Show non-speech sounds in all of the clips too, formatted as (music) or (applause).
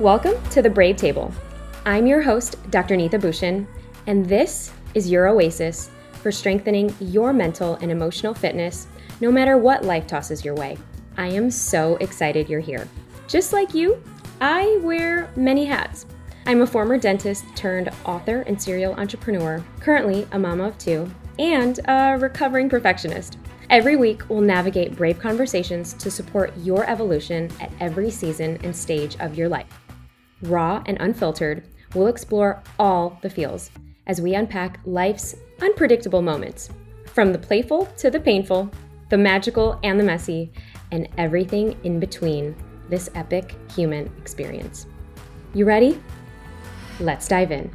Welcome to the Brave Table. I'm your host, Dr. Neeta Bhushan, and this is your oasis for strengthening your mental and emotional fitness no matter what life tosses your way. I am so excited you're here. Just like you, I wear many hats. I'm a former dentist turned author and serial entrepreneur, currently a mama of two, and a recovering perfectionist. Every week, we'll navigate brave conversations to support your evolution at every season and stage of your life raw and unfiltered, we'll explore all the feels as we unpack life's unpredictable moments. From the playful to the painful, the magical and the messy, and everything in between this epic human experience. You ready? Let's dive in.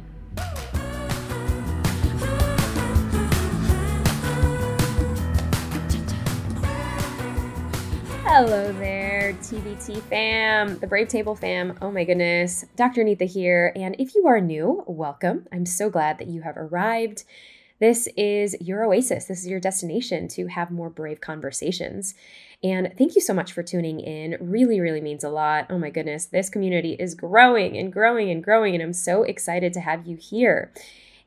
Hello there, TBT fam, the Brave Table fam. Oh my goodness, Dr. Neeta here. And if you are new, welcome. I'm so glad that you have arrived. This is your oasis. This is your destination to have more brave conversations. And thank you so much for tuning in. Really, really means a lot. Oh my goodness, this community is growing and growing and growing. And I'm so excited to have you here.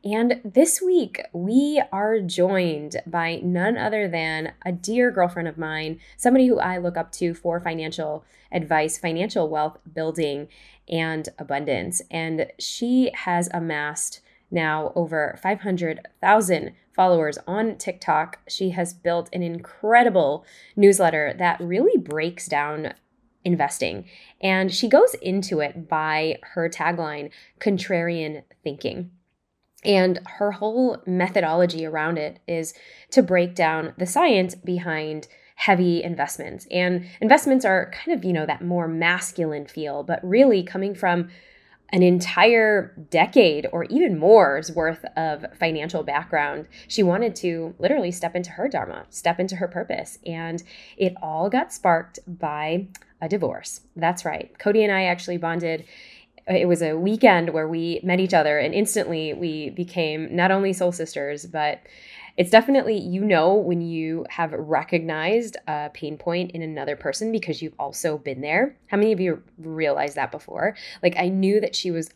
And this week, we are joined by none other than a dear girlfriend of mine, somebody who I look up to for financial advice, financial wealth building, and abundance. And she has amassed now over 500,000 followers on TikTok. She has built an incredible newsletter that really breaks down investing. And she goes into it by her tagline, contrarian thinking. And her whole methodology around it is to break down the science behind heavy investments. And investments are kind of, you know, that more masculine feel, but really coming from an entire decade or even more's worth of financial background. She wanted to literally step into her dharma, step into her purpose. And it all got sparked by a divorce. That's right. Codie and I actually bonded it was a weekend where we met each other and instantly we became not only soul sisters but it's definitely you know when you have recognized a pain point in another person because you've also been there. How many of you realized that before? Like i knew that she was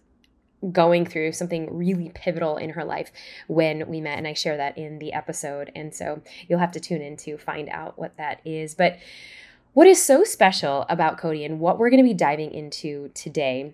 going through something really pivotal in her life when we met and i share that in the episode and so you'll have to tune in to find out what that is. But what is so special about Codie and what we're going to be diving into today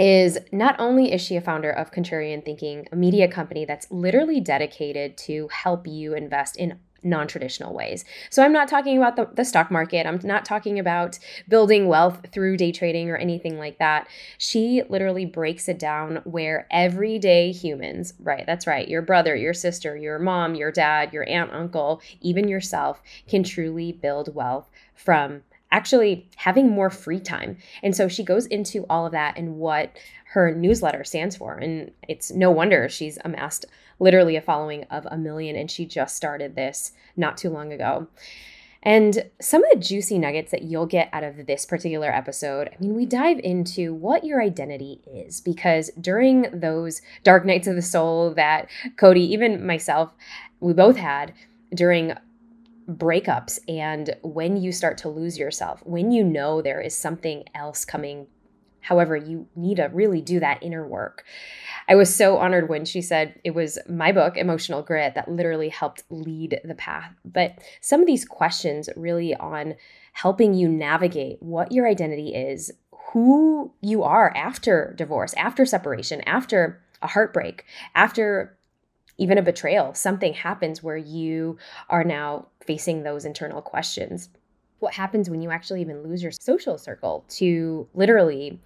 is not only is she a founder of Contrarian Thinking, a media company that's literally dedicated to help you invest in non-traditional ways. So I'm not talking about the, the stock market. I'm not talking about building wealth through day trading or anything like that. She literally breaks it down where everyday humans, right, that's right, your brother, your sister, your mom, your dad, your aunt, uncle, even yourself can truly build wealth from actually having more free time. And so she goes into all of that and what her newsletter stands for. And it's no wonder she's amassed literally a following of a million and she just started this not too long ago. And some of the juicy nuggets that you'll get out of this particular episode, I mean, we dive into what your identity is because during those dark nights of the soul that Codie, even myself, we both had during breakups and when you start to lose yourself, when you know there is something else coming. However, you need to really do that inner work. I was so honored when she said it was my book, Emotional Grit, that literally helped lead the path. But some of these questions really on helping you navigate what your identity is, who you are after divorce, after separation, after a heartbreak, after even a betrayal, something happens where you are now facing those internal questions. What happens when you actually even lose your social circle to literally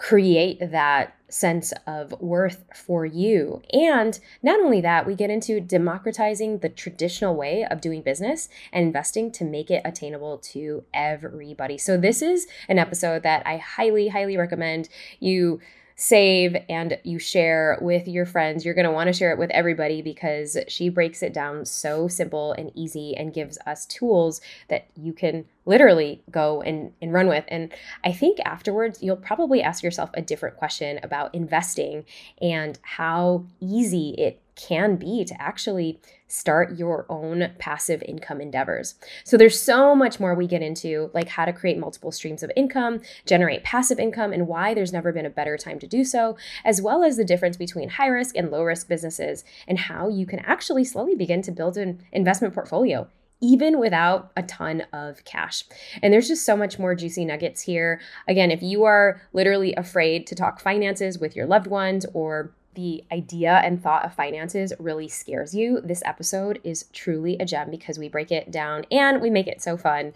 create that sense of worth for you. And not only that, we get into democratizing the traditional way of doing business and investing to make it attainable to everybody. So, this is an episode that I highly, highly recommend you save and you share with your friends. You're going to want to share it with everybody because she breaks it down so simple and easy and gives us tools that you can literally go and, and run with. And I think afterwards, you'll probably ask yourself a different question about investing and how easy it can be to actually start your own passive income endeavors. So there's so much more we get into, like how to create multiple streams of income, generate passive income, and why there's never been a better time to do so, as well as the difference between high risk and low risk businesses, and how you can actually slowly begin to build an investment portfolio even without a ton of cash. And there's just so much more juicy nuggets here. Again, if you are literally afraid to talk finances with your loved ones or the idea and thought of finances really scares you, this episode is truly a gem because we break it down and we make it so fun.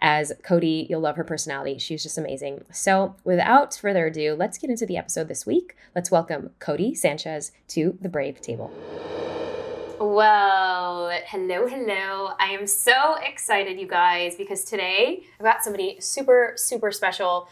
As Codie, you'll love her personality. She's just amazing. So, without further ado, let's get into the episode this week. Let's welcome Codie Sanchez to the Brave Table. Well, hello, hello. I am so excited, you guys, because today I've got somebody super, super special.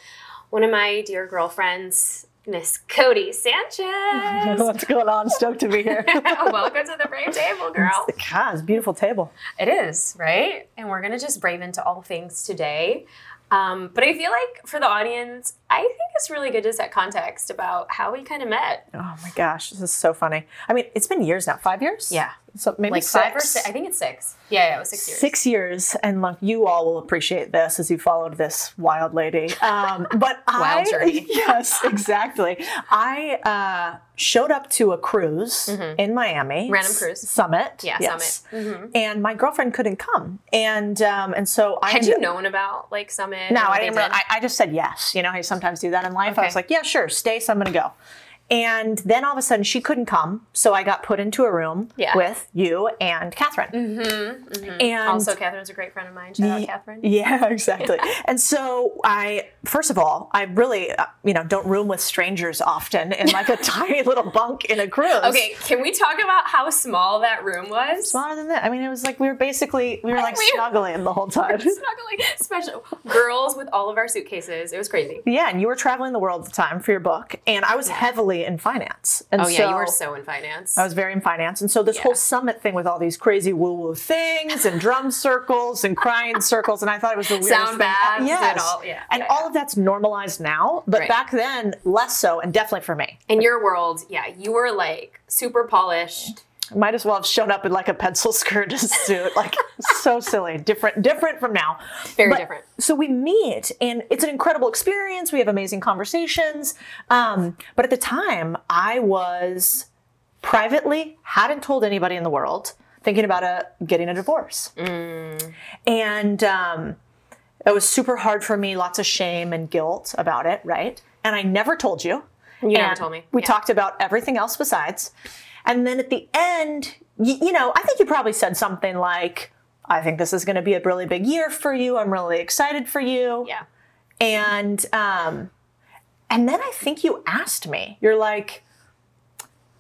One of my dear girlfriends, Miss Codie Sanchez. (laughs) What's going on? Stoked to be here. (laughs) Welcome to the Brave Table, girl. God, it's a beautiful table. It is, right? And we're going to just brave into all things today. Um, but I feel like for the audience, I think it's really good to set context about how we kind of met. Oh my gosh, this is so funny. I mean, it's been years now. Five years? Yeah. So maybe like six. five or six. I think it's six. Yeah, yeah, it was six years. Six years, and like you all will appreciate this as you followed this wild lady. Um, (laughs) but Wild I, journey. (laughs) yes, exactly. I uh, showed up to a cruise in Miami, Mm-hmm. Random cruise. Summit. Yeah, yes. Summit. Mhm. And my girlfriend couldn't come, and um, and so I Had you known about like Summit? No, I didn't. Really. I, I just said yes. You know how you sometimes do that in life. I was like, yeah, sure, stay. So I'm going to go. And then all of a sudden, she couldn't come, so I got put into a room Yeah. with you and Catherine. Mhm, mhm. And also, Catherine's a great friend of mine. Shout out, Catherine. Yeah, (laughs) exactly. (laughs) and so I, first of all, I really, uh, you know, don't room with strangers often in like a (laughs) tiny little bunk in a cruise. Okay, can we talk about how small that room was? Smaller than that. I mean, it was like we were basically we were like We- snuggling the whole time. Snuggling, special girls with all of our suitcases. It was crazy. Yeah, and you were traveling the world at the time for your book, and I was heavily in finance. And Oh yeah, so you were so in finance. I was very in finance, and so this Yeah. whole summit thing with all these crazy woo-woo things and drum (laughs) circles and crying circles, and I thought it was the weirdest Sound thing. and yes. all- yeah, and yeah, all yeah. of that's normalized now, but Right. back then less so, and definitely for me. in your world, yeah, you were like super polished. Might as well have shown up in like a pencil (laughs) skirt and suit, like so silly, different, different from now. Very But- different. So we meet, and it's an incredible experience. We have amazing conversations. Um, but at the time, I was privately hadn't told anybody in the world, thinking about a getting a divorce, and um, it was super hard for me. Lots of shame and guilt about it, right? And I never told you. You never told me. We Yeah. talked about everything else besides. And then at the end, you, you know, I think you probably said something like, I think this is going to be a really big year for you. I'm really excited for you. Yeah. And um, and then I think you asked me. You're like,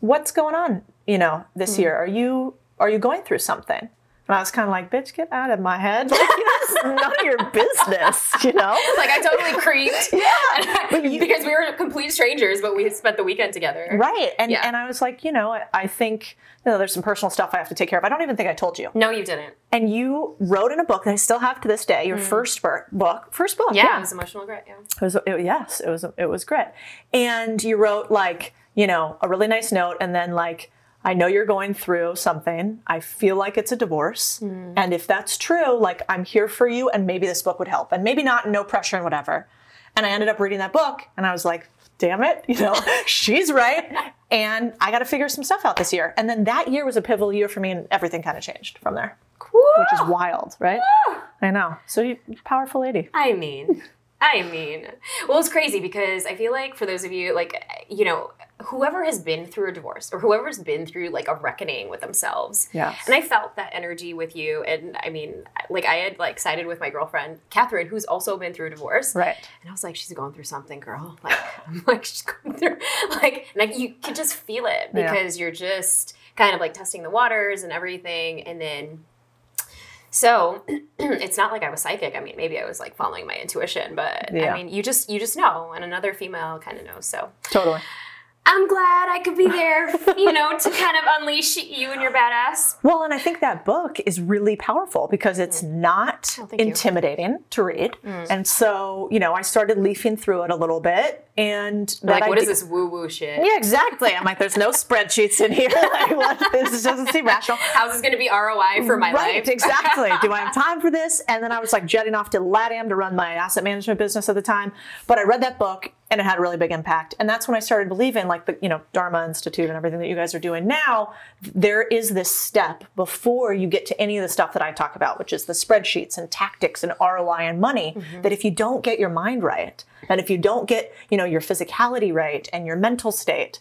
"What's going on? You know, this year? Are you are you going through something?" And I was kind of like, "Bitch, get out of my head! (laughs) Like, it's none of your business." You know? (laughs) Like I totally creeped. (laughs) Yeah, (laughs) you- because we were complete strangers, but we had spent the weekend together. Right. And Yeah. and I was like, you know, I, I think you know, there's some personal stuff I have to take care of. I don't even think I told you. No, you didn't. And you wrote in a book that I still have to this day. Your first bur- book, first book. Mm. Yeah, it was emotional grit. Yeah. It was it, yes, it was it was great. And you wrote like, you know, a really nice note and then like I know you're going through something. I feel like it's a divorce. Mm. And if that's true, like I'm here for you and maybe this book would help. And maybe not no pressure and whatever. And I ended up reading that book and I was like, damn it, (laughs) you know, she's right. And I got to figure some stuff out this year. And then that year was a pivotal year for me and everything kind of changed from there, Cool. which is wild, right? I know. So you powerful lady. I mean, I mean, well, it's crazy because I feel like for those of you, like, you know, whoever has been through a divorce or whoever's been through like a reckoning with themselves. Yeah. And I felt that energy with you. And I mean, like, I had like sided with my girlfriend, Catherine, who's also been through a divorce. Right. And I was like, she's going through something, girl. (laughs) Like, I'm like, she's going through, (laughs) like, and like, you could just feel it Yeah. because you're just kind of like testing the waters and everything. And then, so (clears throat) it's not like I was psychic. I mean, maybe I was like following my intuition, but Yeah. I mean, you just, you just know. And another female kind of knows. So, Totally. I'm glad I could be there, you know, to kind of unleash you and your badass. Well, and I think that book is really powerful because it's mm. not Oh, thank you. intimidating to read. Mm. And so, you know, I started leafing through it a little bit and Like, what is this woo woo shit? Yeah, exactly. I'm like, there's no (laughs) spreadsheets in here. (laughs) like, what? This doesn't seem rational. How's this going to be ROI for my right, life? exactly. (laughs) Do I have time for this? And then I was like jetting off to LATAM to run my asset management business at the time. But I read that book and it had a really big impact. And that's when I started believing, like the you know Dharma Institute and everything that you guys are doing now. There is this step before you get to any of the stuff that I talk about, which is the spreadsheets and tactics and ROI and money. Mm-hmm. That if you don't get your mind right, and if you don't get you know your physicality right and your mental state,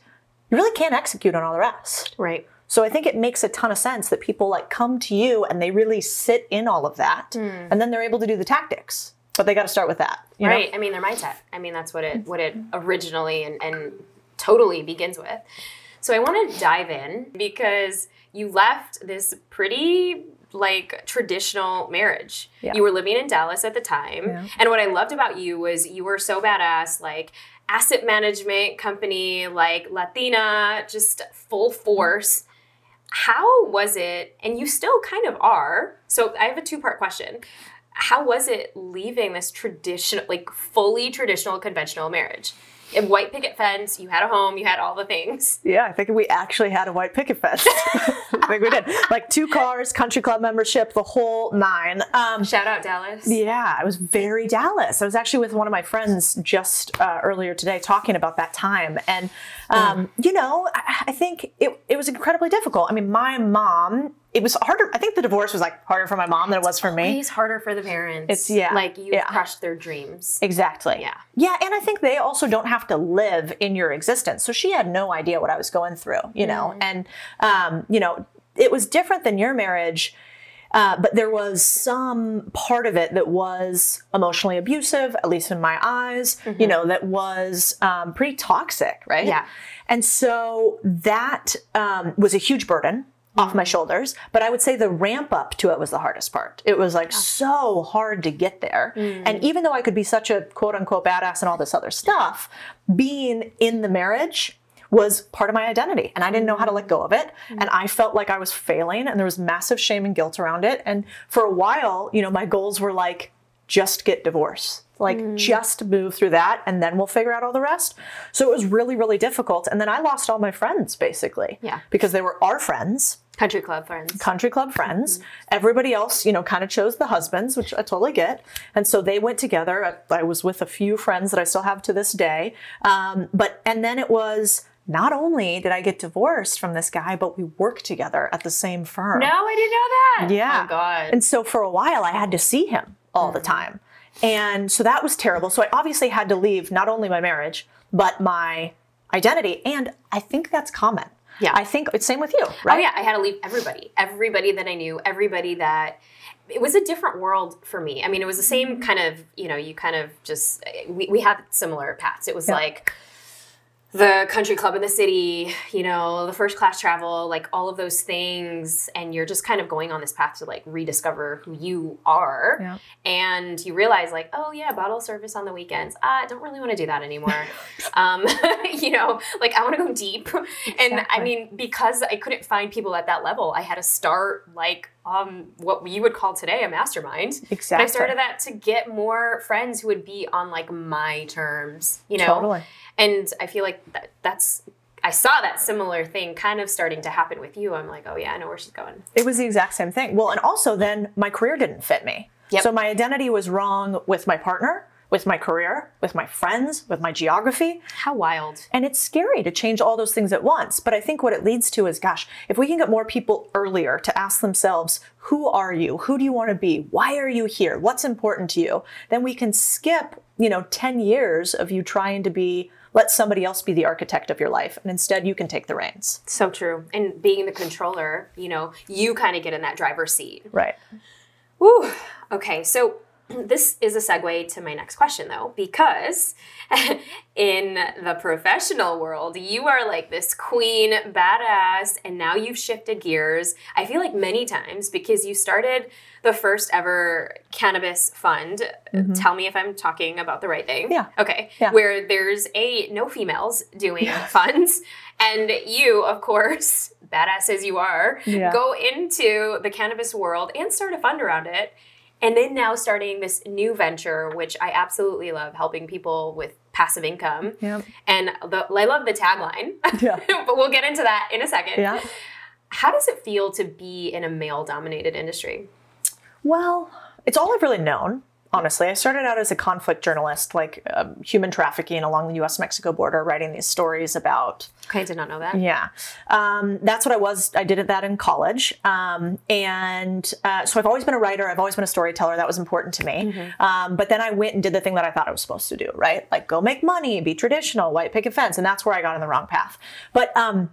you really can't execute on all the rest. Right. So I think it makes a ton of sense that people like come to you and they really sit in all of that, hmm. and then they're able to do the tactics. But they got to start with that, you know? Right. I mean, their mindset. I mean, that's what it what it originally and, and totally begins with. So I want to dive in because you left this pretty like traditional marriage. Yeah. You were living in Dallas at the time. Yeah. And what I loved about you was you were so badass, like asset management company, like Latina, just full force. How was it, and you still kind of are. So I have a two part question. How was it leaving this traditional, like fully traditional conventional marriage? A white picket fence, you had a home, you had all the things. Yeah, I think we actually had a white picket fence. (laughs) I think we did. Like two cars, country club membership, the whole nine. Um, Shout out Dallas. Yeah, I was very Dallas. I was actually with one of my friends just uh, earlier today talking about that time. And, um, you know, I, I think it, it was incredibly difficult. I mean, my mom, it was harder. I think the divorce was like harder for my mom than it was for me. It's harder for the parents. It's- yeah, Like you yeah. crushed their dreams. Exactly. Yeah. Yeah, and I think they also don't have to live in your existence. So she had no idea what I was going through, you know. And um, you know, it was different than your marriage. Uh, but there was some part of it that was emotionally abusive, at least in my eyes, you know, that was um, pretty toxic, right? Yeah. And so that um, was a huge burden off my shoulders. But I would say the ramp up to it was the hardest part. It was like so hard to get there. Mm. And even though I could be such a quote unquote badass and all this other stuff, being in the marriage was part of my identity and I didn't know how to let go of it. Mm. And I felt like I was failing and there was massive shame and guilt around it. And for a while you know my goals were like just get divorced. Like mm. just move through that and then we'll figure out all the rest. So it was really really difficult. And then I lost all my friends basically Yeah. because they were our friends Country club friends. country club friends. Everybody else, you know, kind of chose the husbands, which I totally get. And so they went together. I, I was with a few friends that I still have to this day. Um, but and then it was not only did I get divorced from this guy, but we worked together at the same firm. No, I didn't know that. Yeah. Oh God. And so for a while, I had to see him all the time. And so that was terrible. So I obviously had to leave not only my marriage, but my identity. And I think that's common. Yeah. I think it's same with you, oh, right? Oh yeah, I had to leave everybody, everybody that I knew, everybody that. It was a different world for me. I mean, it was the same mm-hmm. kind of, you know, you kind of just we, we had similar paths. It was Yeah. like the country club in the city, you know, the first class travel, like all of those things, and you're just kind of going on this path to like rediscover who you are. Yeah. And you realize, like, oh yeah, bottle service on the weekends. Ah, I don't really want to do that anymore. (laughs) um, (laughs) you know, like I want to go deep. And I mean, because I couldn't find people at that level, I had to start like um, what you would call today a mastermind. Exactly. I started that to get more friends who would be on like my terms, you know. Totally. And I feel like that, that's I saw that similar thing kind of starting to happen with you. I'm like, oh yeah, I know where she's going. It was the exact same thing. Well, and also then my career didn't fit me. Yep. So my identity was wrong with my partner, with my career, with my friends, with my geography. How wild. And it's scary to change all those things at once. But I think what it leads to is gosh, if we can get more people earlier to ask themselves, who are you? Who do you want to be? Why are you here? What's important to you? Then we can skip, you know, 10 years of you trying to be let somebody else be the architect of your life and instead you can take the reins. So true. And being the controller, you know, you kind of get in that driver's seat. Right. Woo. Okay, so (clears throat) this is a segue to my next question though, because (laughs) in the professional world, you are like this queen badass, and now you've shifted gears. I feel like many times because you started the first ever cannabis fund. Tell me if I'm talking about the right thing. Mm-hmm. Yeah. Okay. Yeah. Where there's a no females doing (laughs) funds, and you, of course, (laughs) badass as you are, Yeah. go into the cannabis world and start a fund around it. And then now starting this new venture, which I absolutely love, helping people with passive income. Yeah. And the, I love the tagline, Yeah. (laughs) but we'll get into that in a second. Yeah. How does it feel to be in a male dominated industry? Well, it's all I've really known. Honestly, I started out as a conflict journalist, like um, human trafficking along the U.S. Mexico border, writing these stories about Okay, I did not know that. Yeah, um, that's what I was. I did that in college, um, and uh, so I've always been a writer. I've always been a storyteller. That was important to me. Um, but then I went and did the thing that I thought I was supposed to do, right? Like go make money, be traditional, white picket fence, and that's where I got on the wrong path. But um,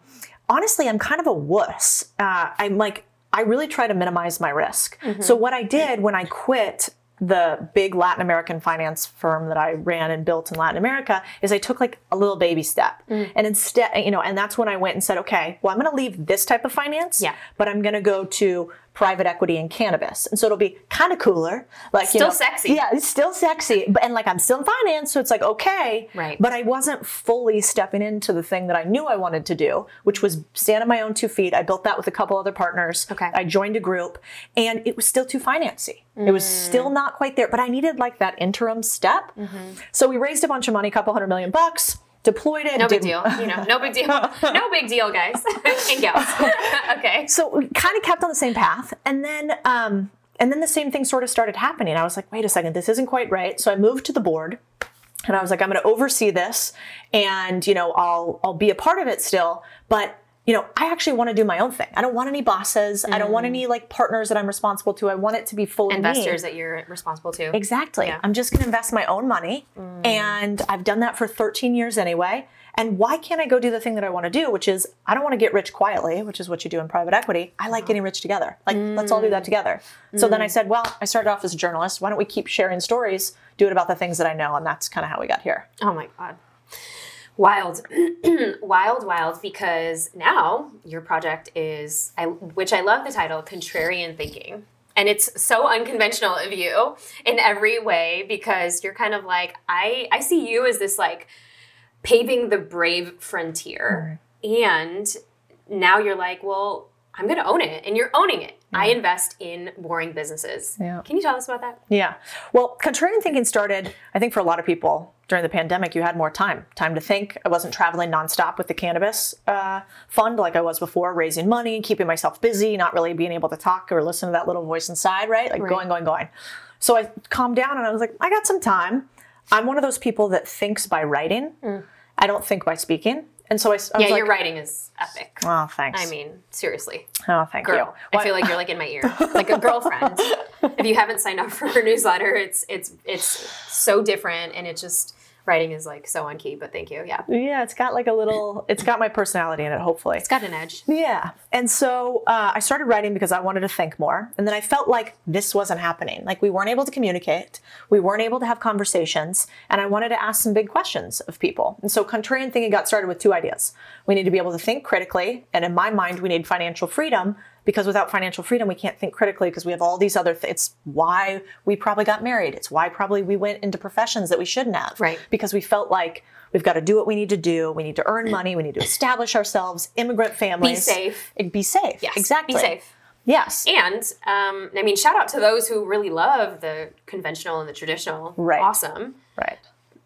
honestly, I'm kind of a wuss. Uh, I'm like I really try to minimize my risk. So what I did when I quit the big Latin American finance firm that I ran and built in Latin America is I took like a little baby step. Mm. And instead, you know, and that's when I went and said, okay, well, I'm going to leave this type of finance, Yeah. but I'm going to go to private equity and cannabis. And so it'll be kind of cooler. Like, you Still know- sexy. Yeah, it's still sexy. But, and like I'm still in finance. So it's like, okay. Right. But I wasn't fully stepping into the thing that I knew I wanted to do, which was stand on my own two feet. I built that with a couple other partners. Okay. I joined a group and it was still too financy. It was Mm. still not quite there, but I needed like that interim step. Mm-hmm. So we raised a bunch of money, a couple hundred million bucks, deployed it. No big deal. You know, no big deal. (laughs) No big deal, guys (laughs) and gals. (laughs) okay. So we kind of kept on the same path. And then, um, and then the same thing sort of started happening. I was like, wait a second, this isn't quite right. So I moved to the board and I was like, I'm going to oversee this and, you know, I'll, I'll be a part of it still, but you know, I actually want to do my own thing. I don't want any bosses. I don't want any mm. like partners that I'm responsible to. I want it to be fully me. Investors that you're responsible to. Exactly. Yeah. I'm just going to invest my own money. Mm. And I've done that for 13 years anyway. And why can't I go do the thing that I want to do, which is I don't want to get rich quietly, which is what you do in private equity. I like uh-huh. getting rich together. Like, let's all do that mm. together. So then I said, well, I started off as a journalist. Why don't we keep sharing stories, do it about the things that I know? And that's kind of how we got here. Oh my god. Wild, (clears throat) wild, wild, because now your project is, I, which I love the title, Contrarian Thinking. And it's so unconventional of you in every way because you're kind of like, I, I see you as this like paving the brave frontier. And now you're like, well, I'm going to own it. And you're owning it. I invest in boring businesses. Yeah. Can you tell us about that? Yeah. Well, contrarian thinking started, I think, for a lot of people during the pandemic. You had more time, time to think. I wasn't traveling nonstop with the cannabis uh, fund like I was before, raising money, keeping myself busy, not really being able to talk or listen to that little voice inside, right? Like Right. going, going, going. So I calmed down and I was like, I got some time. I'm one of those people that thinks by writing. I don't think by speaking. And so I, s- I Yeah, was like, your writing is epic. Oh, thanks. I mean, seriously. oh, thank you. girl. I feel like you're like in my ear, like a girlfriend. (laughs) if you haven't signed up for her newsletter, it's it's it's so different, and it just writing is like so on key. But thank you. Yeah, yeah, it's got like a little, it's got my personality in it, hopefully. it's got an edge. Yeah. And so uh, I started writing because I wanted to think more. And then I felt like this wasn't happening. Like we weren't able to communicate, we weren't able to have conversations. And I wanted to ask some big questions of people. And so contrarian thinking got started with two ideas. We need to be able to think critically. And in my mind, we need financial freedom because without financial freedom, we can't think critically because we have all these other things. It's why we probably got married. It's why probably we went into professions that we shouldn't have. Right. Because we felt like we've got to do what we need to do. We need to earn money. We need to establish ourselves, immigrant families. Be safe. Be safe. Yes, Exactly. Be safe. Yes. And um, I mean, shout out to those who really love the conventional and the traditional. Right. Awesome. right.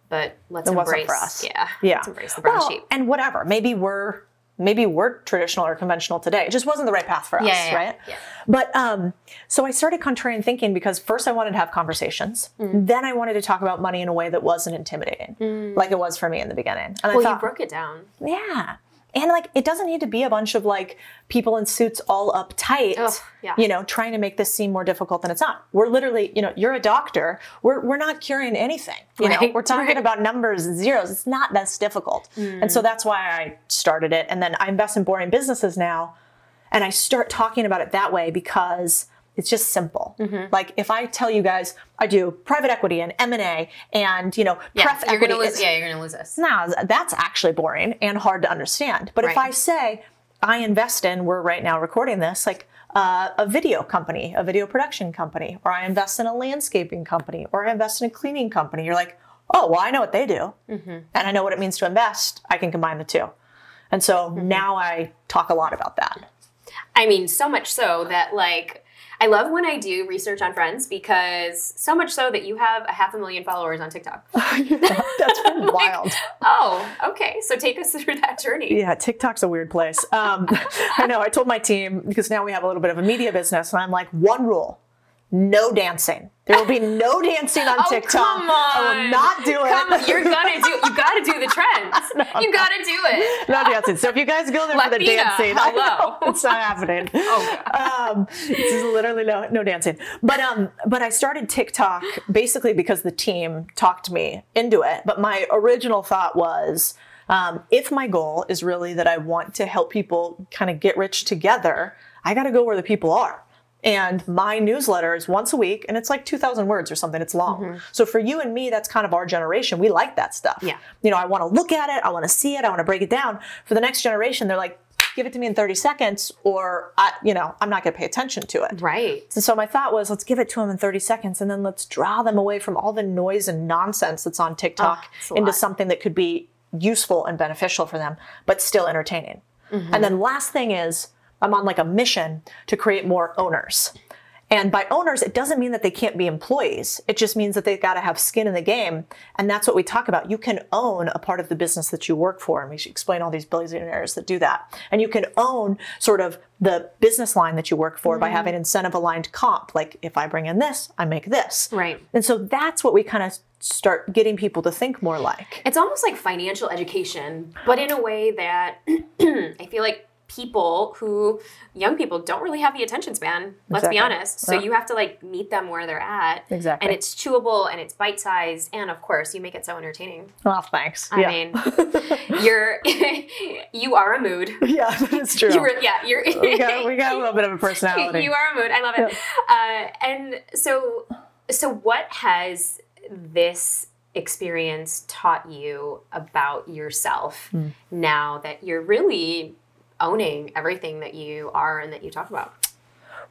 But let's It embrace. for us. Yeah. Yeah. Let's embrace the brown well, sheep. and whatever. Maybe we're maybe we're traditional or conventional today. It just wasn't the right path for us, Yeah, yeah, right? Yeah. But um, so I started contrarian thinking because first I wanted to have conversations. Mm. Then I wanted to talk about money in a way that wasn't intimidating, like it was for me in the beginning. And I Well, you broke it down. Yeah. And like it doesn't need to be a bunch of like people in suits all uptight, Ugh, yeah. you know, trying to make this seem more difficult than it's not. We're literally, you know, you're a doctor. We're we're not curing anything. You know, we're talking right. about numbers and zeros. It's not that difficult. And so mm. that's why I started it. And then I invest in boring businesses now. And I start talking about it that way because it's just simple. Mm-hmm. Like if I tell you guys I do private equity and M and A and you know Yeah, pref you're equity, gonna lose. Yeah, you're gonna lose this. no, that's actually boring and hard to understand. But if I say I invest in, we're right now recording this, like uh, a video company, a video production company, or I invest in a landscaping company, or I invest in a cleaning company, you're like, oh, well, I know what they do, mm-hmm. and I know what it means to invest. I can combine the two. And so mm-hmm. now I talk a lot about that. I mean, so much so that like I love when I do research on friends because so much so that you have a half a million followers on TikTok. (laughs) That's (laughs) been wild. Oh, okay. So take us (laughs) through that journey. Yeah, TikTok's a weird place. Um, I know. I told my team because now we have a little bit of a media business, and I'm like, one rule: no dancing. There will be no (laughs) dancing on Oh, TikTok. come on. I will not do it. Come on, you're gonna do. You (laughs) gotta do the trends. you gotta do it. no dancing. So if you guys go there for the Latina, dancing, I hello. know, it's not happening. (laughs) Oh, um, this is literally no no dancing. But um, but I started TikTok basically because the team talked me into it. But my original thought was. Um, if my goal is really that I want to help people kind of get rich together, I got to go where the people are. And my newsletter is once a week and it's like 2,000 words or something. It's long. So for you and me, that's kind of our generation. We like that stuff. Yeah. You know, I want to look at it. I want to see it. I want to break it down. For the next generation, they're like, give it to me in 30 seconds or, I, you know, I'm not going to pay attention to it. Right. And so my thought was, let's give it to them in 30 seconds and then let's draw them away from all the noise and nonsense that's on TikTok Oh, into lot. something that could be useful and beneficial for them, but still entertaining. Mm-hmm. And then last thing is, I'm on like a mission to create more owners. And by owners, it doesn't mean that they can't be employees. It just means that they've got to have skin in the game. And that's what we talk about. You can own a part of the business that you work for. And we should explain all these billionaires that do that. And you can own sort of the business line that you work for by mm-hmm. having incentive aligned comp. Like if I bring in this, I make this. Right. And so that's what we kind of start getting people to think more like. It's almost like financial education, but in a way that (clears throat) I feel like people who young people don't really have the attention span let's be honest so Yeah. you have to like meet them where they're at Exactly. and it's chewable and it's bite-sized and of course you make it so entertaining Well, thanks. i yeah. mean (laughs) you're (laughs) you are a mood yeah, that's true. you were yeah you're we, got, we got a little bit of a (laughs) personality. you are a mood. I love it. Uh, and so, so what has this experience taught you about yourself Hmm. now that you're really owning everything that you are and that you talk about?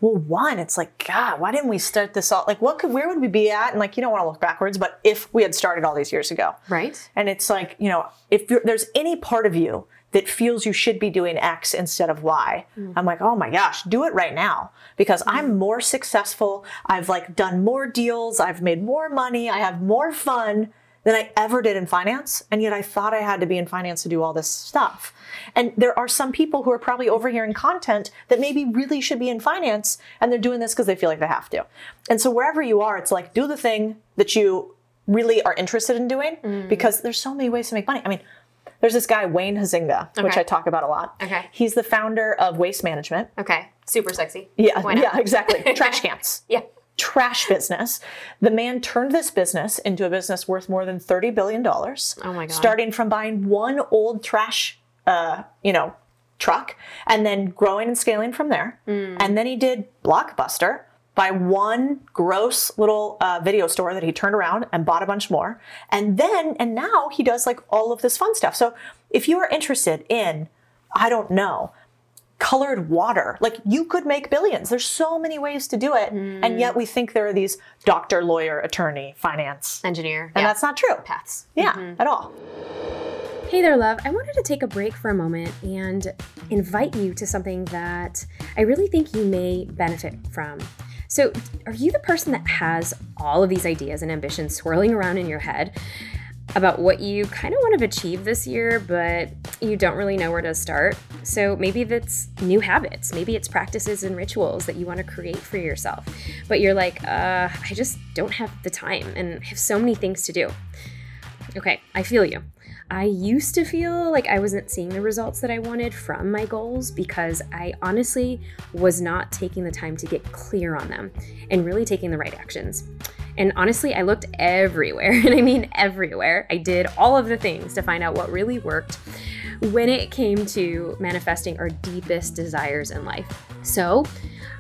Well, one, it's like, God, why didn't we start this all? Like, what could, where would we be at? And like, you don't want to look backwards, but if we had started all these years ago, Right. and it's like, you know, if you're, there's any part of you that feels you should be doing X instead of Y, mm. I'm like, oh my gosh, do it right now because mm. I'm more successful. I've like done more deals. I've made more money. I have more fun than I ever did in finance. And yet I thought I had to be in finance to do all this stuff. And there are some people who are probably overhearing content that maybe really should be in finance and they're doing this because they feel like they have to. And so wherever you are, it's like do the thing that you really are interested in doing mm. because there's so many ways to make money. I mean, there's this guy, Wayne Huizenga, which I talk about a lot. Okay. He's the founder of Waste Management. Okay. Super sexy. Yeah, yeah, exactly. (laughs) Trash cans. Yeah. Trash business. The man turned this business into a business worth more than $30 billion. Oh my God. Starting from buying one old trash, uh, you know, truck and then growing and scaling from there. Hmm. And then he did Blockbuster by one gross little uh, video store that he turned around and bought a bunch more. And then, and now he does like all of this fun stuff. So if you are interested in, I don't know, colored water. Like you could make billions. There's so many ways to do it. And yet mm. we think there are these doctor, lawyer, attorney, finance. Engineer. And yeah. that's not true. paths. Yeah, mm-hmm. at all. Hey there, love. I wanted to take a break for a moment and invite you to something that I really think you may benefit from. So, are you the person that has all of these ideas and ambitions swirling around in your head about what you kind of want to achieve this year, but you don't really know where to start? So, maybe that's new habits, maybe it's practices and rituals that you want to create for yourself, but you're like, uh, I just don't have the time and I have so many things to do. Okay, I feel you. I used to feel like I wasn't seeing the results that I wanted from my goals because I honestly was not taking the time to get clear on them and really taking the right actions. And honestly, I looked everywhere, (laughs) and I mean everywhere. I did all of the things to find out what really worked, when it came to manifesting our deepest desires in life. So,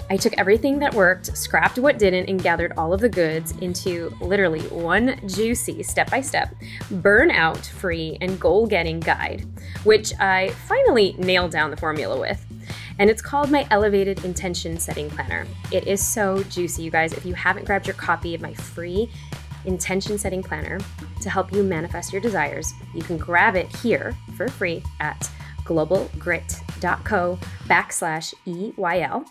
I took everything that worked, scrapped what didn't, and gathered all of the goods into literally one juicy step by step, burnout free, and goal getting guide, which I finally nailed down the formula with. And it's called my Elevated Intention Setting Planner. It is so juicy, you guys. If you haven't grabbed your copy of my free intention setting planner to help you manifest your desires, you can grab it here for free at globalgrit.co backslash EYL.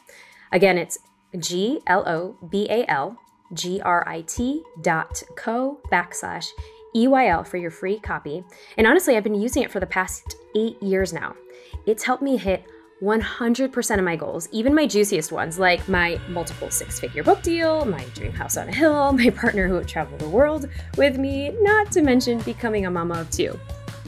Again, it's G L O B A L G R I T dot co backslash EYL for your free copy. And honestly, I've been using it for the past eight years now. It's helped me hit 100% of my goals, even my juiciest ones, like my multiple six figure book deal, my dream house on a hill, (laughs) my partner who would travel the world with me, not to mention becoming a mama of two.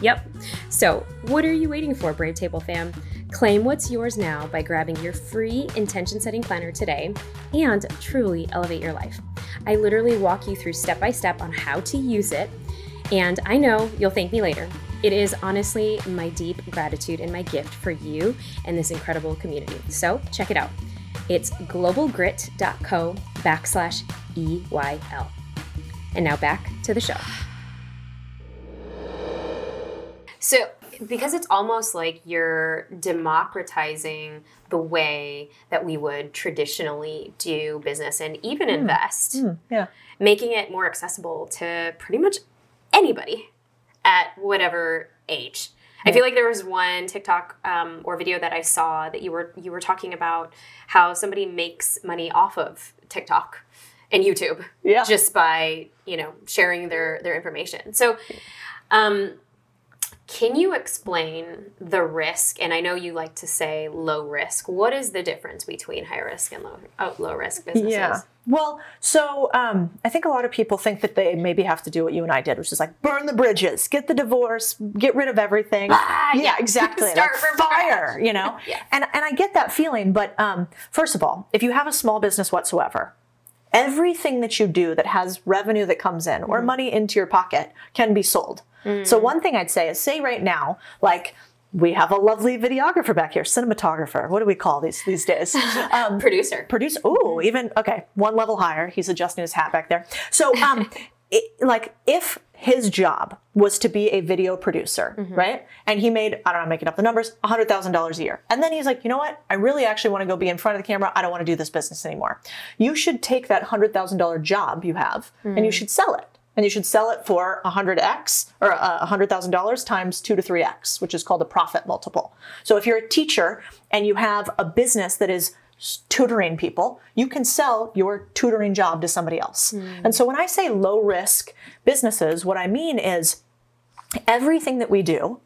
Yep. So, what are you waiting for, Brave Table fam? Claim what's yours now by grabbing your free intention setting planner today and truly elevate your life. I literally walk you through step by step on how to use it, and I know you'll thank me later. It is honestly my deep gratitude and my gift for you and this incredible community. So check it out. It's globalgrit.co backslash EYL. And now back to the show. So, because it's almost like you're democratizing the way that we would traditionally do business and even mm. invest, mm, yeah. making it more accessible to pretty much anybody at whatever age. I feel like there was one TikTok um, or video that I saw that you were you were talking about how somebody makes money off of TikTok and YouTube, yeah. just by you know sharing their their information. So, um, can you explain the risk? And I know you like to say low risk. What is the difference between high risk and low oh, low risk businesses? Yeah. Well, so um, I think a lot of people think that they maybe have to do what you and I did, which is like burn the bridges, get the divorce, get rid of everything. Ah, yeah, yeah, exactly. (laughs) Start like from fire, you know. (laughs) yeah. And and I get that feeling, but um, first of all, if you have a small business whatsoever, everything that you do that has revenue that comes in or mm-hmm. money into your pocket can be sold. Mm. So one thing I'd say is say right now, like we have a lovely videographer back here, cinematographer. What do we call these these days? (laughs) Um, producer. Producer. Ooh, even okay, one level higher. He's adjusting his hat back there. So, um, (laughs) it, like if his job was to be a video producer, mm-hmm. right? And he made, I don't know, I'm making up the numbers, $100,000 a year. And then he's like, you know what? I really actually want to go be in front of the camera. I don't want to do this business anymore. You should take that $100,000 job you have mm. and you mm. should sell it and you should sell it for 100x or uh, $100,000 times 2 to 3x, which is called a profit multiple. So if you're a teacher and you have a business that is tutoring people, you can sell your tutoring job to somebody else. Mm. And so when I say low risk businesses, what I mean is everything that we do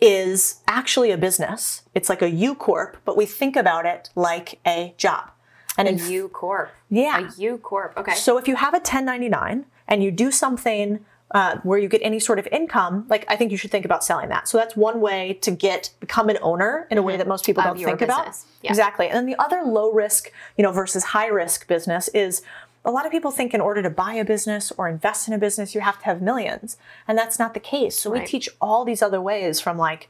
is actually a business. It's like a U corp, but we think about it like a job. And a U corp. Yeah. A U corp. Okay. So if you have a 1099 and you do something uh, where you get any sort of income, like I think you should think about selling that. So that's one way to get become an owner in a way mm-hmm. that most people don't think business. about. Yeah. Exactly. And then the other low risk, you know, versus high risk business is a lot of people think in order to buy a business or invest in a business, you have to have millions. And that's not the case. So right. we teach all these other ways from like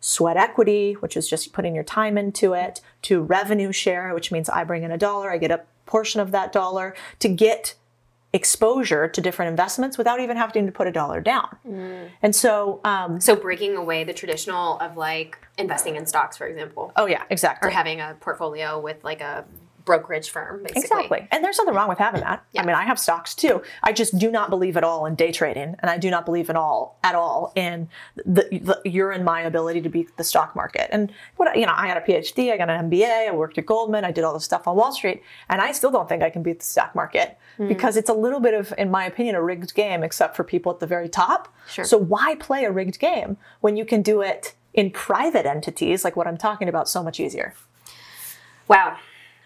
sweat equity, which is just putting your time into it, to revenue share, which means I bring in a dollar, I get a portion of that dollar to get exposure to different investments without even having to put a dollar down. Mm. And so, um, so breaking away the traditional of like investing in stocks, for example. Oh yeah, exactly. Or having a portfolio with like a brokerage firm, basically. Exactly. And there's nothing wrong with having that. Yeah. I mean, I have stocks too. I just do not believe at all in day trading, and I do not believe at all at all in the, the your and my ability to beat the stock market. And what you know, I got a PhD, I got an MBA, I worked at Goldman, I did all this stuff on Wall Street, and I still don't think I can beat the stock market mm. because it's a little bit of, in my opinion, a rigged game, except for people at the very top. Sure. So why play a rigged game when you can do it in private entities like what I'm talking about so much easier? Wow.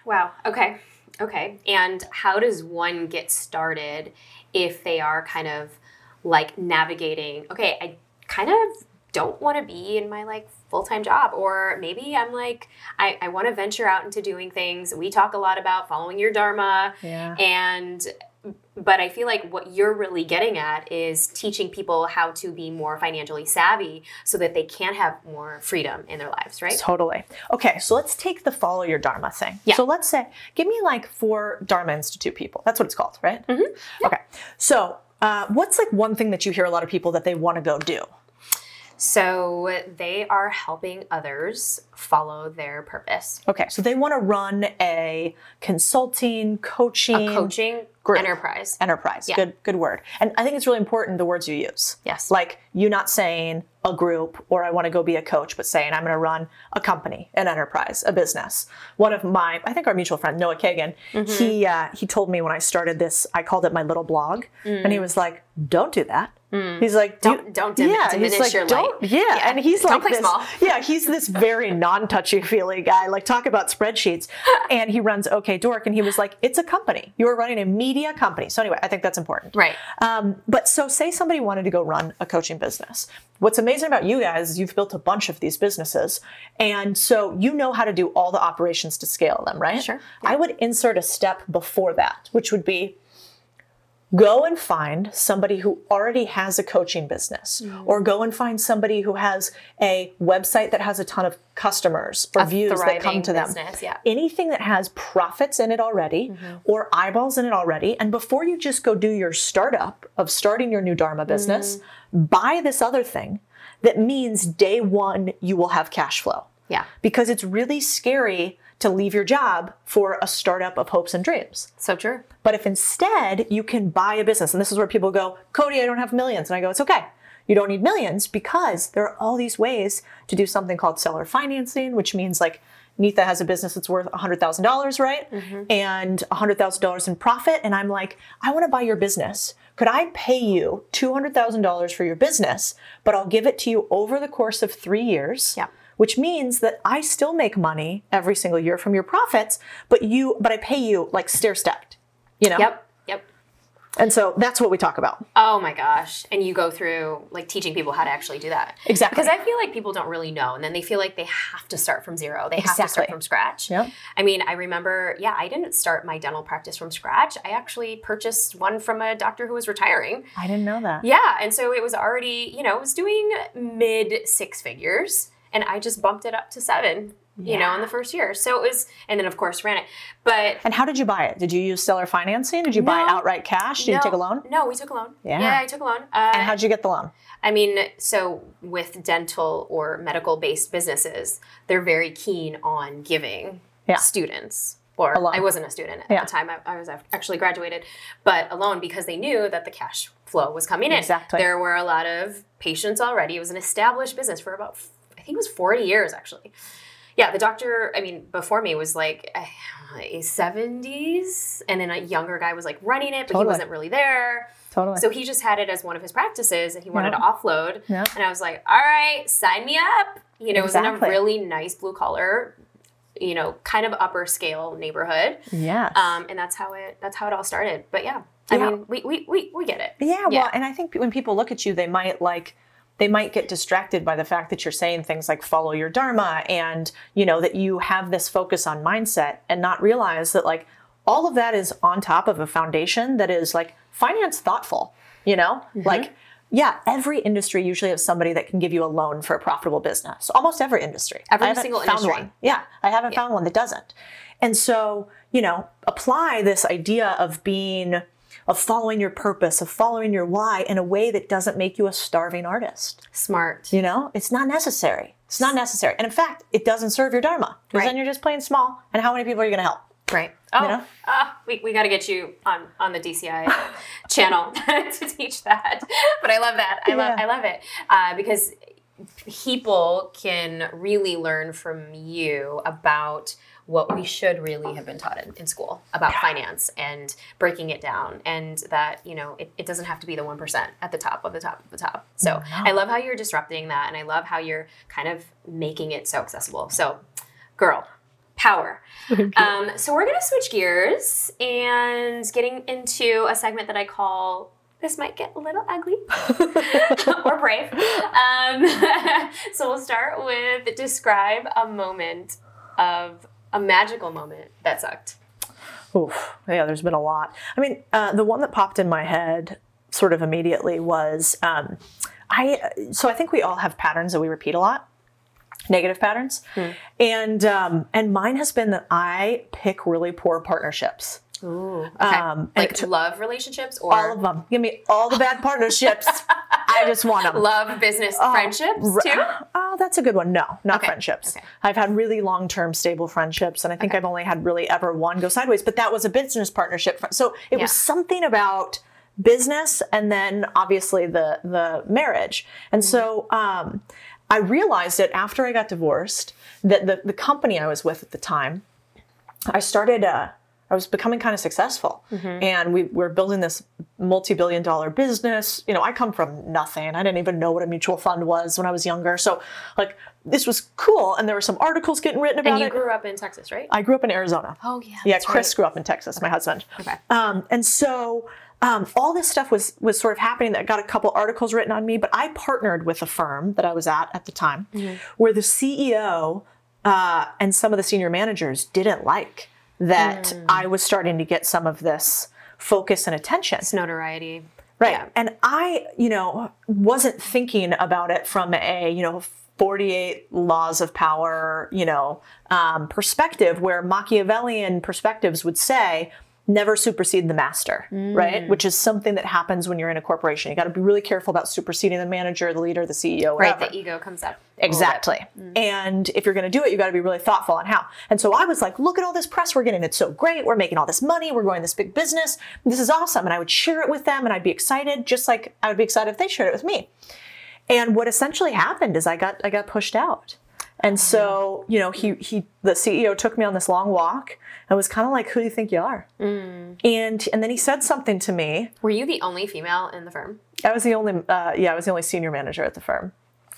Wow. Okay. Okay. And how does one get started if they are kind of like navigating, okay, I kind of don't want to be in my like full-time job or maybe i'm like i, I want to venture out into doing things we talk a lot about following your dharma Yeah. and but i feel like what you're really getting at is teaching people how to be more financially savvy so that they can have more freedom in their lives right Totally. Okay, so let's take the follow your Dharma thing. Yeah. So let's say, give me like four Dharma Institute people. That's what it's called, right? Mm-hmm. Okay. So, uh, what's like one thing that you hear a lot of people that they want to go do? So they are helping others follow their purpose Okay, so they want to run a consulting, coaching, coaching Group. enterprise enterprise. Yeah. Good, good word. And I think it's really important the words you use. Yes. Like you not saying a group or I want to go be a coach, but saying I'm going to run a company, an enterprise, a business. One of my, I think our mutual friend Noah Kagan, Mm-hmm. he uh, he told me when I started this, I called it my little blog, and he was like, "Don't do that." He's like, "Do- Mm. Don't- don't dim- yeah, diminish he's like, your don't, light." Yeah. Yeah. and he's Don't like play this, small. (laughs) yeah, he's this very (laughs) non-touchy feely guy. Like talk about spreadsheets, and he runs OkDork, and he was like, "It's a company. You are running a media company." So anyway, I think that's important. right Um, but so, say somebody wanted to go run a coaching business. What's amazing about you guys is you've built a bunch of these businesses, and so you know how to do all the operations to scale them, right? Sure. I would insert a step before that, which would be go and find somebody who already has a coaching business mm. or go and find somebody who has a website that has a ton of customers or views that come to them. business, yeah. anything that has profits in it already mm-hmm. or eyeballs in it already. And before you just go do your startup of starting your new dharma business mm. buy this other thing that means day one you will have cash flow. Yeah. Because it's really scary to leave your job for a startup of hopes and dreams so true but if instead you can buy a business, and this is where people go, Codie, I don't have millions. And I go, it's okay. You don't need millions because there are all these ways to do something called seller financing, which means like Neeta has a business that's worth $100,000, right? Mm-hmm. And $100,000 in profit. And I'm like, I want to buy your business. Could I pay you $200,000 for your business, but I'll give it to you over the course of three years? Yeah. Which means that I still make money every single year from your profits, but you, but I pay you like stair stepped, you know? yep yep And so that's what we talk about. Oh my gosh. And you go through like teaching people how to actually do that. Exactly. Because I feel like people don't really know. And then they feel like they have to start from zero. They have to start from scratch. Yep. I mean, I remember, yeah, I didn't start my dental practice from scratch. I actually purchased one from a doctor who was retiring. I didn't know that. Yeah. And so it was already, you know, it was doing mid six figures. And I just bumped it up to seven, you know, in the first year. So it was, and then of course ran it. But And how did you buy it? Did you use seller financing? Did you buy it outright cash? Did you take a loan? No, we took a loan. Yeah. Yeah, I took a loan. Uh, And how did you get the loan? I mean, so with dental or medical based businesses, they're very keen on giving Yeah. students. Or. I wasn't a student at Yeah. the time. I, I was actually graduated, but a loan because they knew that the cash flow was coming in. Exactly. There were a lot of patients already. It was an established business for about, think it was 40 years actually. Yeah, the doctor, I mean, before me was like uh, 70s, and then a younger guy was like running it, but Totally. he wasn't really there. Totally. So he just had it as one of his practices and he wanted Yeah. to offload. Yeah. And I was like, all right, sign me up. You know, it was in a really nice blue collar, you know, kind of upper scale neighborhood. yeah Um, and that's how it that's how it all started. But yeah, I mean, we, we, we, we get it. yeah, yeah. well, and I think when people look at you, they might like they might get distracted by the fact that you're saying things like follow your dharma and you know that you have this focus on mindset and not realize that like all of that is on top of a foundation that is like finance thoughtful you know? Mm-hmm. Like yeah every industry usually has somebody that can give you a loan for a profitable business. Almost every industry. Every single found industry. one. Yeah i haven't found one that doesn't. And so you know apply this idea of being of following your purpose of following your why in a way that doesn't make you a starving artist Smart. you know it's not necessary it's not necessary and in fact it doesn't serve your dharma because Right. then you're just playing small and how many people are you going to help Right. Oh, know? ah, we, we got to get you on, on the DCI (laughs) channel (laughs) to teach that. But I love that. I love I love it uh, because people can really learn from you about what we should really have been taught in, in school about finance and breaking it down and that you know it, it doesn't have to be the 1% at the top of the top of the top. So i love how you're disrupting that and i love how you're kind of making it so accessible. So girl power. Um, so we're going to switch gears and getting into a segment that i call this might get a little ugly (laughs) or brave. Um, (laughs) so we'll start with describe a moment of a magical moment that sucked. Oof, yeah, there's been a lot. I mean, uh, the one that popped in my head sort of immediately was um, I. So I think we all have patterns that we repeat a lot, negative patterns, and um, and mine has been that I pick really poor partnerships. Ooh. Okay. Um, like to- love relationships or All of them. Give me all the bad partnerships. (laughs) I just want them. love business friendships too? Oh, that's a good one. No, not Okay, friendships. okay. I've had really long-term stable friendships, and I think I've only had really ever one go sideways. But that was a business partnership. So it Yeah. was something about business, and then obviously the the marriage. And so um, I realized it after I got divorced that the the company I was with at the time, I started. Uh, I was becoming kind of successful, and we were building this multi-billion dollar business. You know, I come from nothing. I didn't even know what a mutual fund was when I was younger. So, like, this was cool, and there were some articles getting written about it. And you it. grew up in Texas, right? I grew up in Arizona. Oh yeah. yeah, Chris right. grew up in Texas, my husband. Okay. Um, and so um, all this stuff was was sort of happening. That got a couple articles written on me, but I partnered with a firm that I was at at the time, Mm-hmm. where the CEO uh, and some of the senior managers didn't like that Mm. I was starting to get some of this focus and attention. It's notoriety. Right. Yeah. And I, you know, wasn't thinking about it from a, you know, 48 laws of power, you know, um, perspective where Machiavellian perspectives would say, never supersede the master, Mm. right? Which is something that happens when you're in a corporation. You got to be really careful about superseding the manager, the leader, the CEO, Right. The ego comes up. a little bit. Exactly. And if you're going to do it, you got to be really thoughtful on how. And so I was like, look at all this press we're getting. It's so great. We're making all this money. We're growing this big business. This is awesome. And I would share it with them and I'd be excited, just like I would be excited if they shared it with me. And what essentially happened is I got I got pushed out. And so, you know, he he the CEO took me on this long walk and was kind of like, "Who do you think you are?" And and then he said something to me. Were you the only female in the firm? I was the only, uh, yeah, I was the only senior manager at the firm.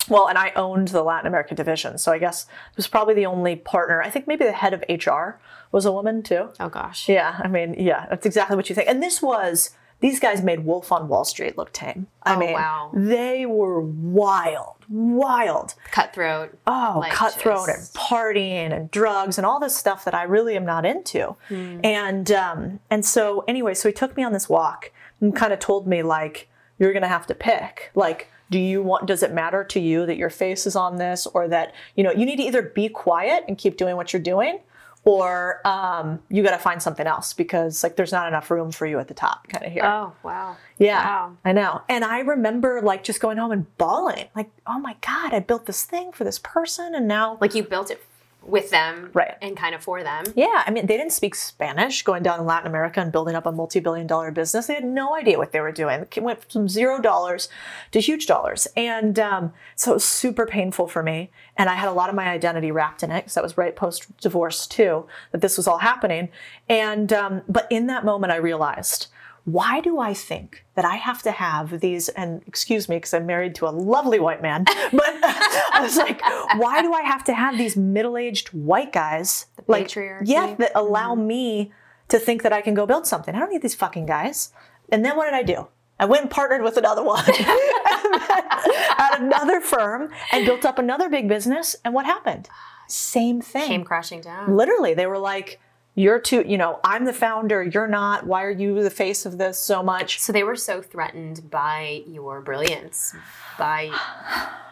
Well, and I owned the Latin America division, so I guess it was probably the only partner. I think maybe the head of HR was a woman too. Oh gosh. Yeah, I mean, yeah, that's exactly what you think. And this was these guys made Wolf on Wall Street look tame. I Oh, mean, wow. they were wild, wild. Cutthroat. Oh, Like cutthroat just- and partying and drugs and all this stuff that I really am not into. And um, and so anyway, so he took me on this walk and kind of told me like, you're gonna have to pick. Like, do you want? Does it matter to you that your face is on this, or that you know you need to either be quiet and keep doing what you're doing, or um, you got to find something else because like there's not enough room for you at the top, kind of here. Oh wow. Yeah, Wow. I know. And I remember like just going home and bawling, like, oh my God, I built this thing for this person and now. Like you built it with them, Right. And kind of for them. yeah, I mean, they didn't speak Spanish going down in Latin America and building up a multi billion dollar business. They had no idea what they were doing. It went from zero dollars to huge dollars. And um, so it was super painful for me. And I had a lot of my identity wrapped in it because that was right post divorce, too, that this was all happening. And, um, but in that moment, I realized, why do I think that I have to have these? And excuse me, because I'm married to a lovely white man, (laughs) but (laughs) I was like, why do I have to have these middle aged white guys? like, patriarchy. yeah, that allow mm-hmm. me to think that I can go build something. I don't need these fucking guys. And then what did I do? I went and partnered with another one (laughs) at another firm and built up another big business. And what happened? Same thing. Came crashing down. Literally, they were like, you're too, you know, I'm the founder, you're not. Why are you the face of this so much? So they were so threatened by your brilliance, by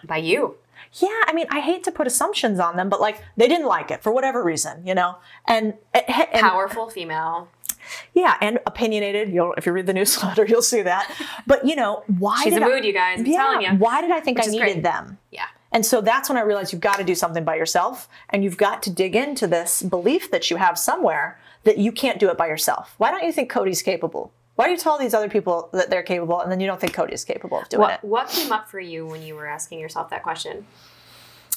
by you. Yeah, I mean, I hate to put assumptions on them, but like they didn't like it for whatever reason, you know? And, eh, eh, and Powerful female. yeah, and opinionated. You'll if you read the (laughs) newsletter, you'll see that. But you know, why She's did a I- mood, you guys. I'm yeah, telling you. why did I think Which I needed great. them? Yeah. And so that's when I realized you've got to do something by yourself and you've got to dig into this belief that you have somewhere that you can't do it by yourself. Why don't you think Codie's capable? Why do you tell these other people that they're capable and then you don't think Codie is capable of doing What it? what came up for you when you were asking yourself that question?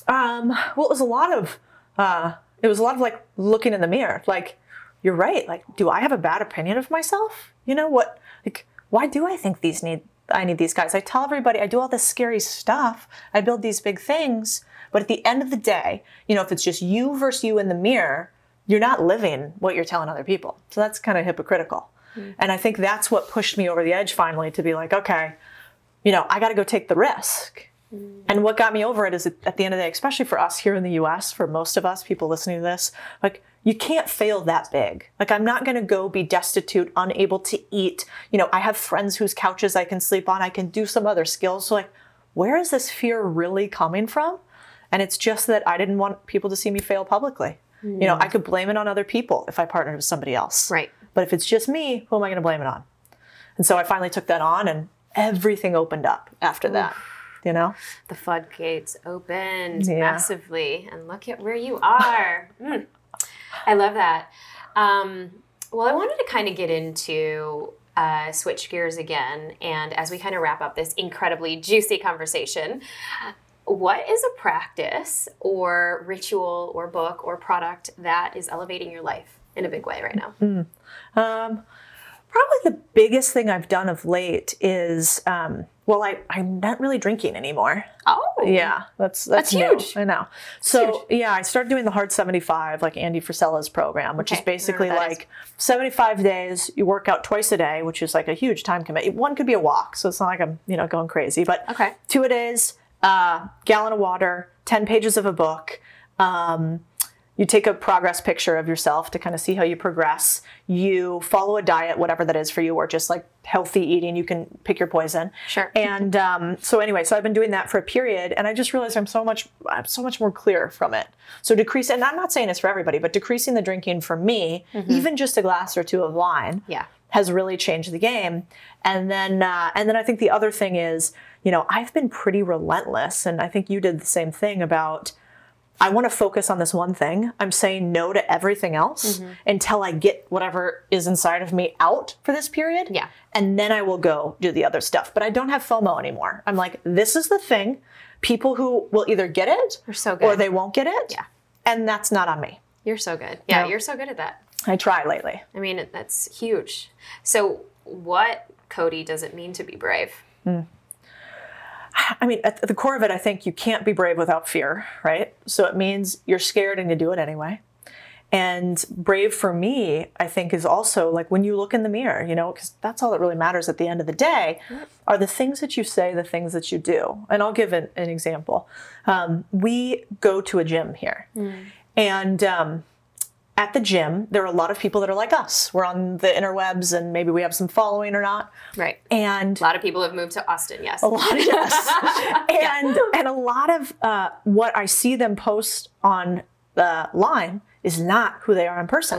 Um, well, it was a lot of, uh, it was a lot of like looking in the mirror. Like, you're right. Like, do I have a bad opinion of myself? You know what? Like, why do I think these need? I need these guys. I tell everybody I do all this scary stuff. I build these big things. But at the end of the day, you know, if it's just you versus you in the mirror, you're not living what you're telling other people. So that's kind of hypocritical. Mm. And I think that's what pushed me over the edge finally to be like, okay, you know, I got to go take the risk. Mm. And what got me over it is at at the end of the day, especially for us here in the US, for most of us, people listening to this, like you can't fail that big. Like I'm not going to go be destitute, unable to eat. You know, I have friends whose couches I can sleep on. I can do some other skills. So like, where is this fear really coming from? And it's just that I didn't want people to see me fail publicly. You know, I mm. could blame it on other people if I partnered with somebody else. Right. But if it's just me, who am I going to blame it on? And so I finally took that on and everything opened up after that. You know? The floodgates opened Yeah. massively, and look at where you are. Mm. I love that. Um, well, I wanted to kind of get into uh, switch gears again, and as we kind of wrap up this incredibly juicy conversation, what is a practice or ritual or book or product that is elevating your life in a big way right now? Um, probably the biggest thing I've done of late is, um, well, I, I'm not really drinking anymore. Oh, Yeah, that's that's, That's new. huge. I know. So yeah, I started doing the Hard 75, like Andy Frisella's program, which Okay, is basically I don't know what that like 75 days. You work out twice a day, which is like a huge time commitment. One could be a walk, so it's not like I'm you know going crazy, but Okay. two a days, uh, gallon of water, 10 pages of a book. Um, you take a progress picture of yourself to kind of see how you progress. You follow a diet, whatever that is for you, or just like healthy eating. You can pick your poison. Sure. And um, so anyway, so I've been doing that for a period, and I just realized I'm so much, I'm so much more clear from it. So decrease, and I'm not saying it's for everybody, but decreasing the drinking for me, even just a glass or two of wine, Yeah. has really changed the game. And then, uh, and then I think the other thing is, you know, I've been pretty relentless, and I think you did the same thing about. I want to focus on this one thing. I'm saying no to everything else mm-hmm. until I get whatever is inside of me out for this period. Yeah. And then I will go do the other stuff. But I don't have FOMO anymore. I'm like, this is the thing. People who will either get it so or they won't get it. Yeah. And that's not on me. You're so good. Yeah, No. you're so good at that. I try lately. I mean, that's huge. So, what, Codie, does it mean to be brave? Hmm. I mean, at the core of it, I think you can't be brave without fear, right? So it means you're scared and you do it anyway. And brave for me, I think, is also like when you look in the mirror, you know, because that's all that really matters at the end of the day are the things that you say, the things that you do. And I'll give an, an example. Um, we go to a gym here. And um, at the gym, there are a lot of people that are like us. We're on the interwebs and maybe we have some following or not. Right. And A lot of people have moved to Austin, yes. a lot of (laughs) yes. and and a lot of uh, what I see them post on the line is not who they are in person.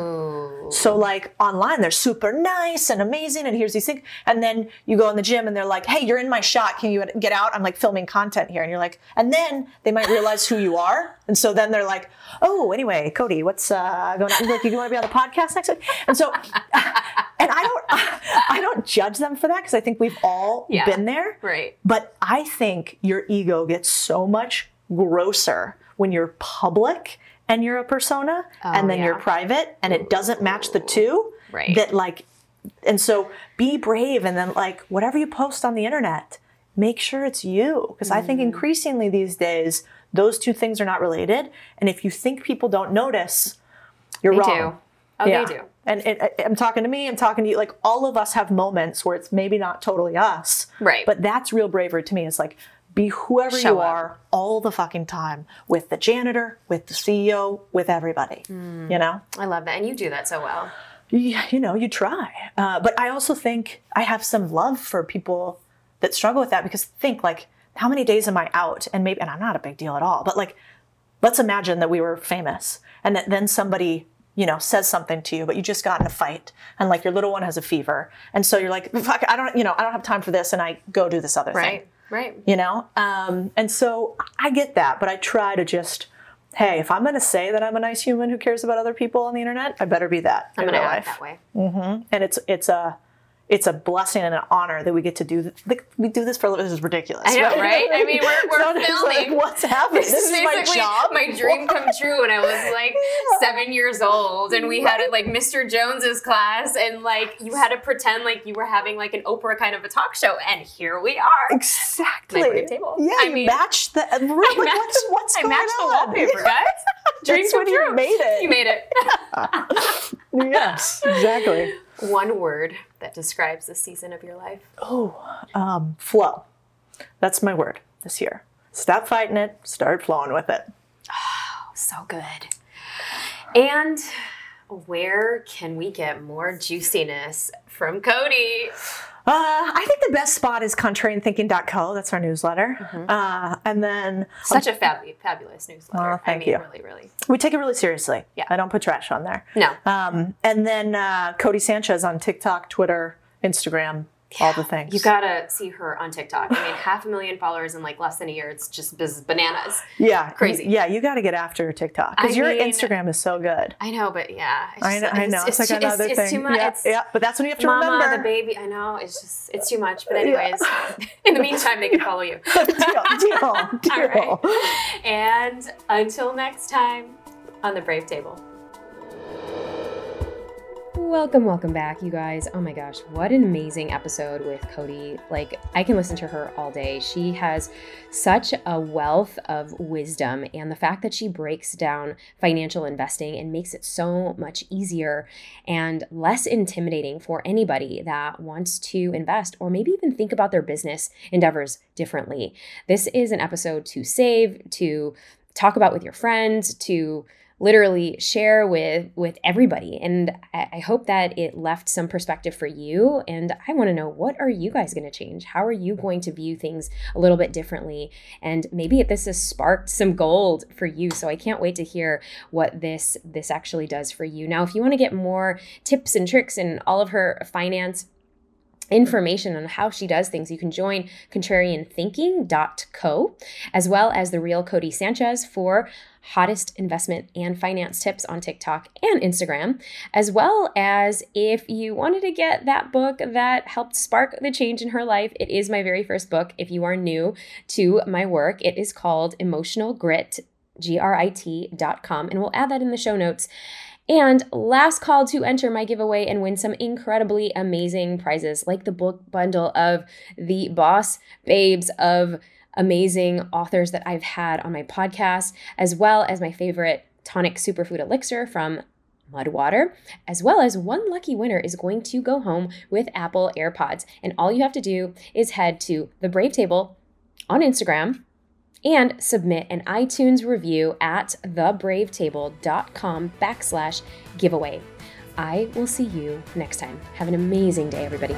So like online, they're super nice and amazing, and here's these things. And then you go in the gym and they're like, "Hey, you're in my shot. Can you get out? I'm like filming content here." And you're like, and then they might realize who you are, and so then they're like, "Oh, anyway, Codie, what's uh, going on? Like, you want to be on the podcast next week?" And so, (laughs) and I don't, (laughs) I don't judge them for that because I think we've all Yeah. been there. Right. But I think your ego gets so much grosser when you're public and you're a persona and then you're Oh, private and it doesn't match the two. Right. That like, and so be brave and then like whatever you post on the internet, make sure it's you. Because I Mm. think increasingly these days, those two things are not related. And if you think people don't notice, you're They wrong. do. Oh, Yeah. they do. And it, I- I'm talking to me, I'm talking to you. Like all of us have moments where it's maybe not totally us. Right. But that's real bravery to me. It's like be whoever Show you up. are all the fucking time with the janitor, with the CEO, with everybody. Hmm. You know? I love that. And you do that so well. You, you know, you try. Uh, but I also think I have some love for people that struggle with that because think like, how many days am I out? And maybe, and I'm not a big deal at all, but like, let's imagine that we were famous and that then somebody you know says something to you but you just got in a fight and like your little one has a fever and so you're like fuck i don't you know i don't have time for this and i go do this other thing Right. You know um, and so i get that but i try to just hey if i'm going to say that i'm a nice human who cares about other people on the internet i better be that I'm in real act life that way. and it's it's a it's a blessing and an honor that we get to do. th- Like, we do this for a living. This is ridiculous. I know, right? I mean, we're- we're (laughs) So filming. Like, what's happening? This, is my job. my dream come true when I was like (laughs) seven years old, and we had it like Mr. Jones's class, and like you had to pretend like you were having like an Oprah kind of a talk show, and here we are. Exactly. My table. Yeah, I mean- match the. Uh, like, what's what's I going matched the on? wallpaper, guys. (laughs) Dream That's come when you made it. You made it. yes, exactly. one word that describes the season of your life? Oh, um, flow. That's my word this year. Stop fighting it, start flowing with it. Oh, so good. And where can we get more juiciness from Codie? Uh, I think the best spot is contrarianthinking.co. That's our newsletter. Mm-hmm. Uh, and then such a fab- fabulous newsletter. Oh, thank I mean, you. Really, really. We take it really seriously. Yeah. I don't put trash on there. No. Um, and then uh, Codie Sanchez on TikTok, Twitter, Instagram, all the things. You gotta see her on TikTok. I mean, half a million followers in like less than a year. It's just bananas. Yeah, Crazy. Yeah, you got to get after TikTok because your mean- Instagram is so good. I know, but yeah. It's I know, just- I know. It's, like too, another it's, thing. It's too much. Yeah, It's yeah, but that's when you have to Mama, remember. the baby. I know. It's just, it's too much. But (laughs) anyways, (laughs) in the meantime, they can follow you. (laughs) deal, deal, deal. All right. And until next time on the Brave Table. Welcome, welcome back, you guys. Oh my gosh, what an amazing episode with Codie. Like, I can listen to her all day. She has such a wealth of wisdom, and the fact that she breaks down financial investing and makes it so much easier and less intimidating for anybody that wants to invest or maybe even think about their business endeavors differently. This is an episode to save, to talk about with your friends, to literally share with with everybody. And I, I hope that it left some perspective for you. And i want to know what are you guys going to change? How are you going to view things a little bit differently? And maybe this has sparked some gold for you. So i can't wait to hear what this this actually does for you. Now if you want to get more tips and tricks and all of her finance information on how she does things, you can join contrarianthinking.co as well as the real Codie Sanchez for hottest investment and finance tips on TikTok and Instagram, as well as if you wanted to get that book that helped spark the change in her life. It is my very first book. If you are new to my work, it is called Emotional Grit, G-R-I-T.com, and we'll add that in the show notes. And last call to enter my giveaway and win some incredibly amazing prizes, like the book bundle of the boss babes of amazing authors that I've had on my podcast, as well as my favorite tonic superfood elixir from Mudwater, as well as one lucky winner is going to go home with Apple AirPods. And all you have to do is head to the Brave Table on Instagram and submit an iTunes review at thebravetable.com backslash giveaway. I will see you next time. Have an amazing day, everybody.